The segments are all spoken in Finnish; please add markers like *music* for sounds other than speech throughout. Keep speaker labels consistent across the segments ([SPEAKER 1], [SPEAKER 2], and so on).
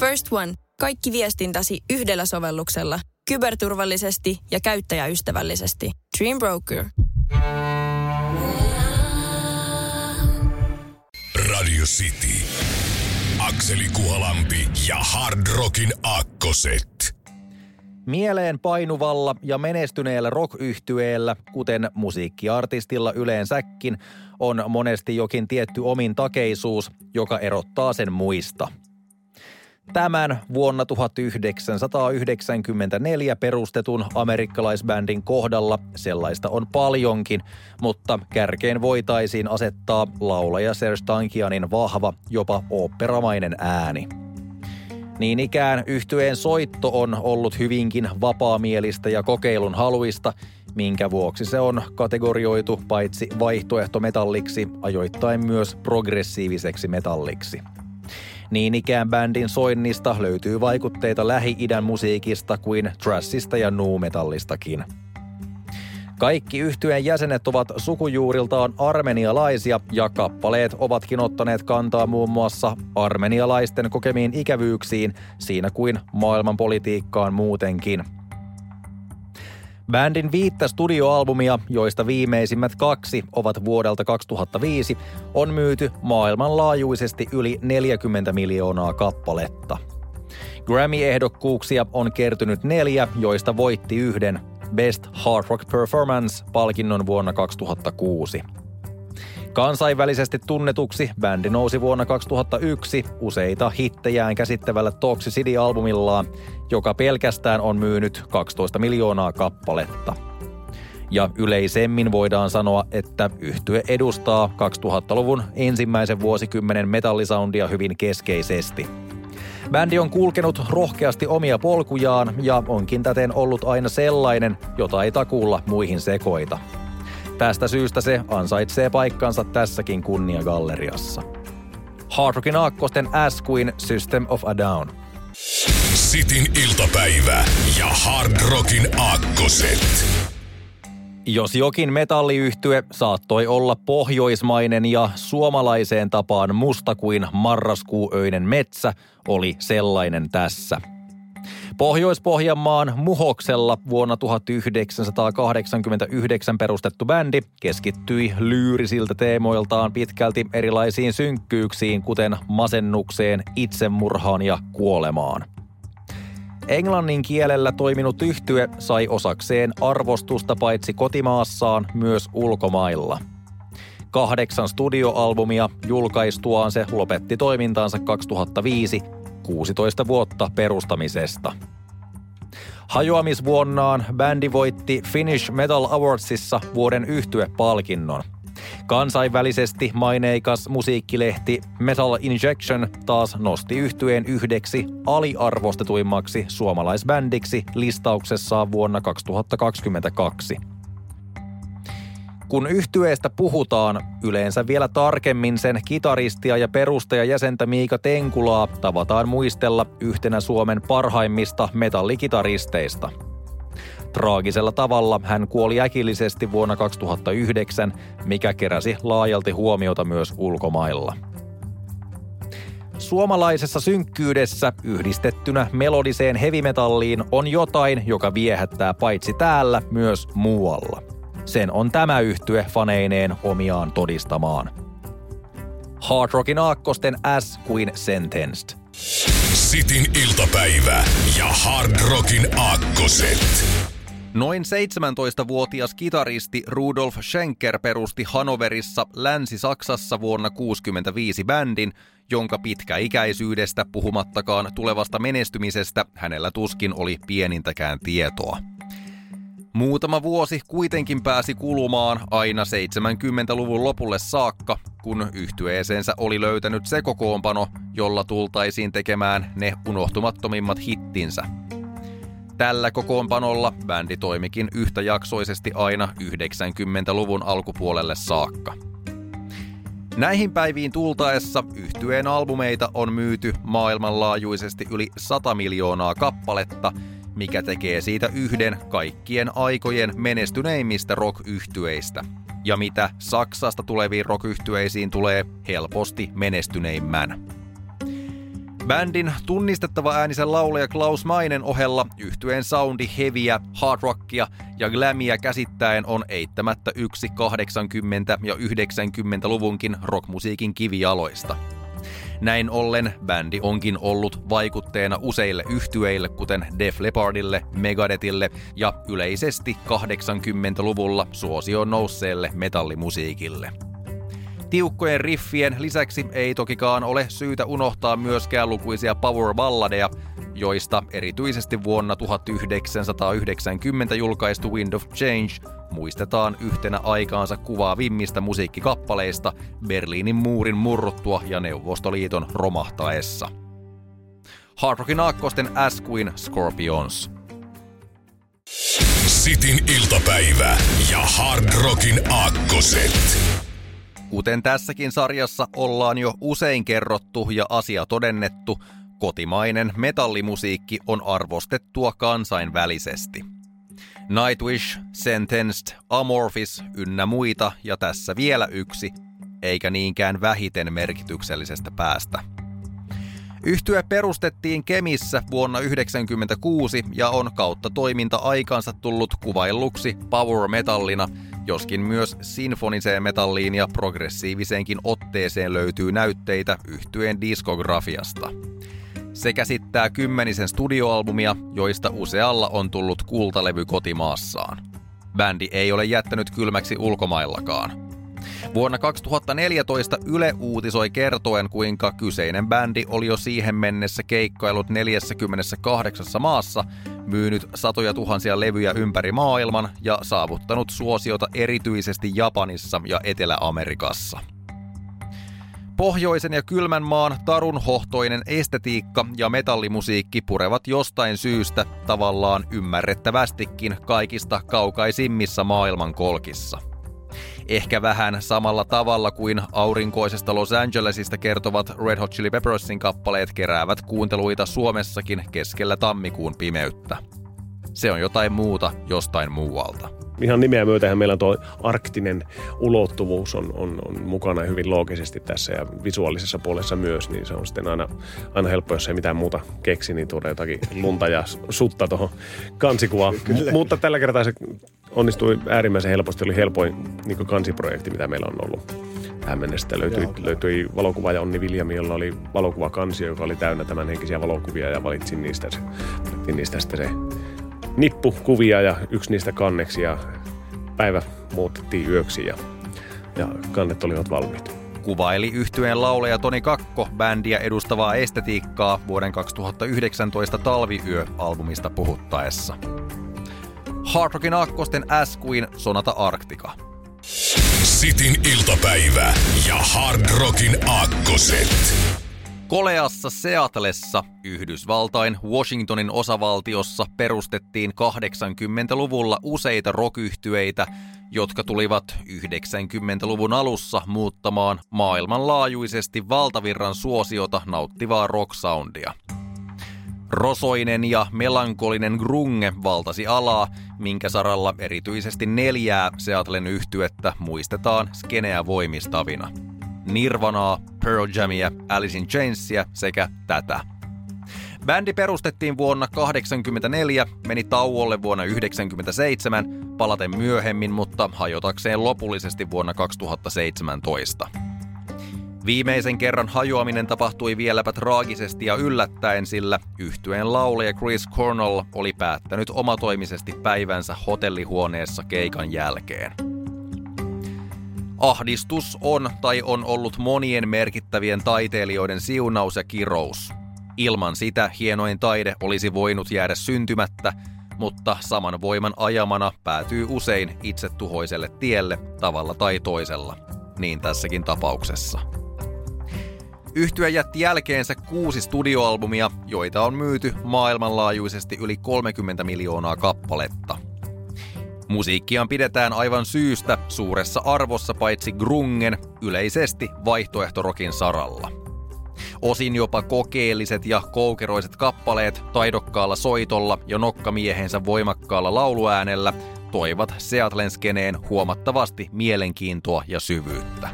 [SPEAKER 1] First One. Kaikki viestintäsi yhdellä sovelluksella. Kyberturvallisesti ja käyttäjäystävällisesti. Dream Broker.
[SPEAKER 2] Radio City. Akseli Kuhalampi ja Hard Rockin Akkoset.
[SPEAKER 3] Mieleen painuvalla ja menestyneellä rock kuten musiikkiartistilla yleensäkin, on monesti jokin tietty omin takeisuus, joka erottaa sen muista – Tämän vuonna 1994 perustetun amerikkalaisbändin kohdalla sellaista on paljonkin, mutta kärkeen voitaisiin asettaa laulaja Serge Tankianin vahva, jopa oopperamainen ääni. Niin ikään yhtyeen soitto on ollut hyvinkin vapaamielistä ja kokeilun haluista, minkä vuoksi se on kategorioitu paitsi vaihtoehtometalliksi, ajoittain myös progressiiviseksi metalliksi – niin ikään bändin soinnista löytyy vaikutteita Lähi-idän musiikista kuin trashista ja nu-metallistakin. Kaikki yhtyeen jäsenet ovat sukujuuriltaan armenialaisia ja kappaleet ovatkin ottaneet kantaa muun muassa armenialaisten kokemiin ikävyyksiin siinä kuin maailmanpolitiikkaan muutenkin – Bändin viittä studioalbumia, joista viimeisimmät kaksi ovat vuodelta 2005, on myyty maailmanlaajuisesti yli 40 miljoonaa kappaletta. Grammy-ehdokkuuksia on kertynyt neljä, joista voitti yhden Best Hard Rock Performance-palkinnon vuonna 2006. Kansainvälisesti tunnetuksi bändi nousi vuonna 2001 useita hittejään käsittävällä Toxicity-albumillaan, joka pelkästään on myynyt 12 miljoonaa kappaletta. Ja yleisemmin voidaan sanoa, että yhtye edustaa 2000-luvun ensimmäisen vuosikymmenen metallisoundia hyvin keskeisesti. Bändi on kulkenut rohkeasti omia polkujaan ja onkin täten ollut aina sellainen, jota ei takuulla muihin sekoita. Tästä syystä se ansaitsee paikkansa tässäkin kunniagalleriassa. Hard Rockin aakkosten S kuin System of a Down.
[SPEAKER 2] Sitin iltapäivä ja Hard Rockin aakkoset.
[SPEAKER 3] Jos jokin metalliyhtye saattoi olla pohjoismainen ja suomalaiseen tapaan musta kuin marraskuuöinen metsä, oli sellainen tässä – Pohjois-Pohjanmaan Muhoksella vuonna 1989 perustettu bändi keskittyi lyyrisiltä teemoiltaan pitkälti erilaisiin synkkyyksiin, kuten masennukseen, itsemurhaan ja kuolemaan. Englannin kielellä toiminut yhtye sai osakseen arvostusta paitsi kotimaassaan myös ulkomailla. Kahdeksan studioalbumia julkaistuaan se lopetti toimintaansa 2005 16 vuotta perustamisesta. Hajoamisvuonnaan bändi voitti Finnish Metal Awardsissa vuoden yhtyepalkinnon. Kansainvälisesti maineikas musiikkilehti Metal Injection taas nosti yhtyeen yhdeksi aliarvostetuimmaksi suomalaisbändiksi listauksessaan vuonna 2022. Kun yhtyeestä puhutaan, yleensä vielä tarkemmin sen kitaristia ja perustajajäsentä Miika Tenkulaa tavataan muistella yhtenä Suomen parhaimmista metallikitaristeista. Traagisella tavalla hän kuoli äkillisesti vuonna 2009, mikä keräsi laajalti huomiota myös ulkomailla. Suomalaisessa synkkyydessä yhdistettynä melodiseen hevimetalliin on jotain, joka viehättää paitsi täällä myös muualla – sen on tämä yhtye faneineen omiaan todistamaan. Hard Rockin aakkosten S kuin Sentenced.
[SPEAKER 2] Sitin iltapäivä ja Hard Rockin aakkoset.
[SPEAKER 3] Noin 17-vuotias kitaristi Rudolf Schenker perusti Hanoverissa Länsi-Saksassa vuonna 1965 bändin, jonka pitkäikäisyydestä puhumattakaan tulevasta menestymisestä hänellä tuskin oli pienintäkään tietoa. Muutama vuosi kuitenkin pääsi kulumaan aina 70-luvun lopulle saakka, kun yhtyeeseensä oli löytänyt se kokoonpano, jolla tultaisiin tekemään ne unohtumattomimmat hittinsä. Tällä kokoonpanolla bändi toimikin yhtäjaksoisesti aina 90-luvun alkupuolelle saakka. Näihin päiviin tultaessa yhtyeen albumeita on myyty maailmanlaajuisesti yli 100 miljoonaa kappaletta – mikä tekee siitä yhden kaikkien aikojen menestyneimmistä rock-yhtyeistä. Ja mitä Saksasta tuleviin rock tulee helposti menestyneimmän. Bändin tunnistettava äänisen laulaja Klaus Mainen ohella yhtyeen soundi heviä, hard rockia ja glamia käsittäen on eittämättä yksi 80- ja 90-luvunkin rockmusiikin kivijaloista. Näin ollen bändi onkin ollut vaikutteena useille yhtyeille, kuten Def Leppardille, Megadethille ja yleisesti 80-luvulla suosioon nousseelle metallimusiikille. Tiukkojen riffien lisäksi ei tokikaan ole syytä unohtaa myöskään lukuisia power-balladeja, joista erityisesti vuonna 1990 julkaistu Wind of Change muistetaan yhtenä aikaansa kuvaavimmista musiikkikappaleista Berliinin muurin murruttua ja Neuvostoliiton romahtaessa. Hard Rockin aakkosten As Queen Scorpions.
[SPEAKER 2] Sitin iltapäivä ja Hard Rockin aakkoset.
[SPEAKER 3] Kuten tässäkin sarjassa ollaan jo usein kerrottu ja asia todennettu, kotimainen metallimusiikki on arvostettua kansainvälisesti. Nightwish, Sentenced, Amorphis ynnä muita ja tässä vielä yksi, eikä niinkään vähiten merkityksellisestä päästä. Yhtye perustettiin Kemissä vuonna 1996 ja on kautta toiminta aikansa tullut kuvailluksi power metallina, joskin myös sinfoniseen metalliin ja progressiiviseenkin otteeseen löytyy näytteitä yhtyeen diskografiasta. Se käsittää kymmenisen studioalbumia, joista usealla on tullut kultalevy kotimaassaan. Bändi ei ole jättänyt kylmäksi ulkomaillakaan. Vuonna 2014 Yle uutisoi kertoen, kuinka kyseinen bändi oli jo siihen mennessä keikkailut 48 maassa, myynyt satoja tuhansia levyjä ympäri maailman ja saavuttanut suosiota erityisesti Japanissa ja Etelä-Amerikassa. Pohjoisen ja kylmän maan tarunhohtoinen estetiikka ja metallimusiikki purevat jostain syystä tavallaan ymmärrettävästikin kaikista kaukaisimmissa maailman kolkissa. Ehkä vähän samalla tavalla kuin aurinkoisesta Los Angelesista kertovat Red Hot Chili Peppersin kappaleet keräävät kuunteluita Suomessakin keskellä tammikuun pimeyttä. Se on jotain muuta jostain muualta
[SPEAKER 4] ihan nimeä myötähän meillä tuo arktinen ulottuvuus on, on, on mukana hyvin loogisesti tässä ja visuaalisessa puolessa myös, niin se on sitten aina, aina helppo, jos ei mitään muuta keksi, niin tuoda jotakin lunta ja sutta tuohon kansikuvaan. *laughs* M- mutta tällä kertaa se onnistui äärimmäisen helposti, oli helpoin niin kansiprojekti, mitä meillä on ollut tähän mennessä. Löytyi, löytyi valokuvaaja Onni Viljami, jolla oli valokuvakansi, joka oli täynnä tämän henkisiä valokuvia ja valitsin niistä, se, niistä sitten se nippukuvia ja yksi niistä kanneksi ja päivä muutettiin yöksi ja, ja kannet olivat valmiit.
[SPEAKER 3] Kuvaili yhtyeen lauleja Toni Kakko bändiä edustavaa estetiikkaa vuoden 2019 Talviyö-albumista puhuttaessa. Hard Rockin akkosten As Queen Sonata Arctica.
[SPEAKER 2] Sitin iltapäivä ja Hard Rockin aakkoset.
[SPEAKER 3] Koleassa Seatlessa, Yhdysvaltain Washingtonin osavaltiossa perustettiin 80-luvulla useita rokyhtyeitä, jotka tulivat 90-luvun alussa muuttamaan maailmanlaajuisesti valtavirran suosiota nauttivaa rocksoundia. Rosoinen ja melankolinen grunge valtasi alaa, minkä saralla erityisesti neljää Seatlen yhtyettä muistetaan skeneä voimistavina – Nirvanaa, Pearl Jamia, Alice in Chainsia sekä tätä. Bändi perustettiin vuonna 1984, meni tauolle vuonna 1997, palaten myöhemmin, mutta hajotakseen lopullisesti vuonna 2017. Viimeisen kerran hajoaminen tapahtui vieläpä traagisesti ja yllättäen, sillä yhtyeen laulaja Chris Cornell oli päättänyt omatoimisesti päivänsä hotellihuoneessa keikan jälkeen. Ahdistus on tai on ollut monien merkittävien taiteilijoiden siunaus ja kirous. Ilman sitä hienoin taide olisi voinut jäädä syntymättä, mutta saman voiman ajamana päätyy usein itsetuhoiselle tielle tavalla tai toisella. Niin tässäkin tapauksessa. Yhtyä jätti jälkeensä kuusi studioalbumia, joita on myyty maailmanlaajuisesti yli 30 miljoonaa kappaletta – Musiikkiaan pidetään aivan syystä suuressa arvossa paitsi grungen yleisesti vaihtoehtorokin saralla. Osin jopa kokeelliset ja koukeroiset kappaleet taidokkaalla soitolla ja nokkamiehensä voimakkaalla lauluäänellä toivat Seatlen skeneen huomattavasti mielenkiintoa ja syvyyttä.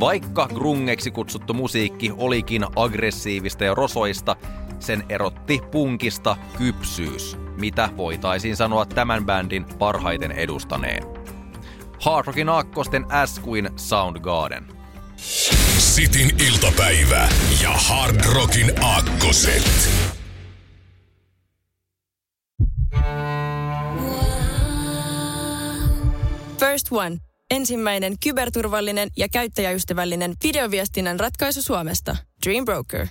[SPEAKER 3] Vaikka grungeksi kutsuttu musiikki olikin aggressiivista ja rosoista, sen erotti punkista kypsyys, mitä voitaisiin sanoa tämän bändin parhaiten edustaneen. Hard Rockin aakkosten S kuin Soundgarden.
[SPEAKER 2] Sitin iltapäivä ja Hard Rockin aakkoset.
[SPEAKER 1] First One. Ensimmäinen kyberturvallinen ja käyttäjäystävällinen videoviestinnän ratkaisu Suomesta. Dream Broker.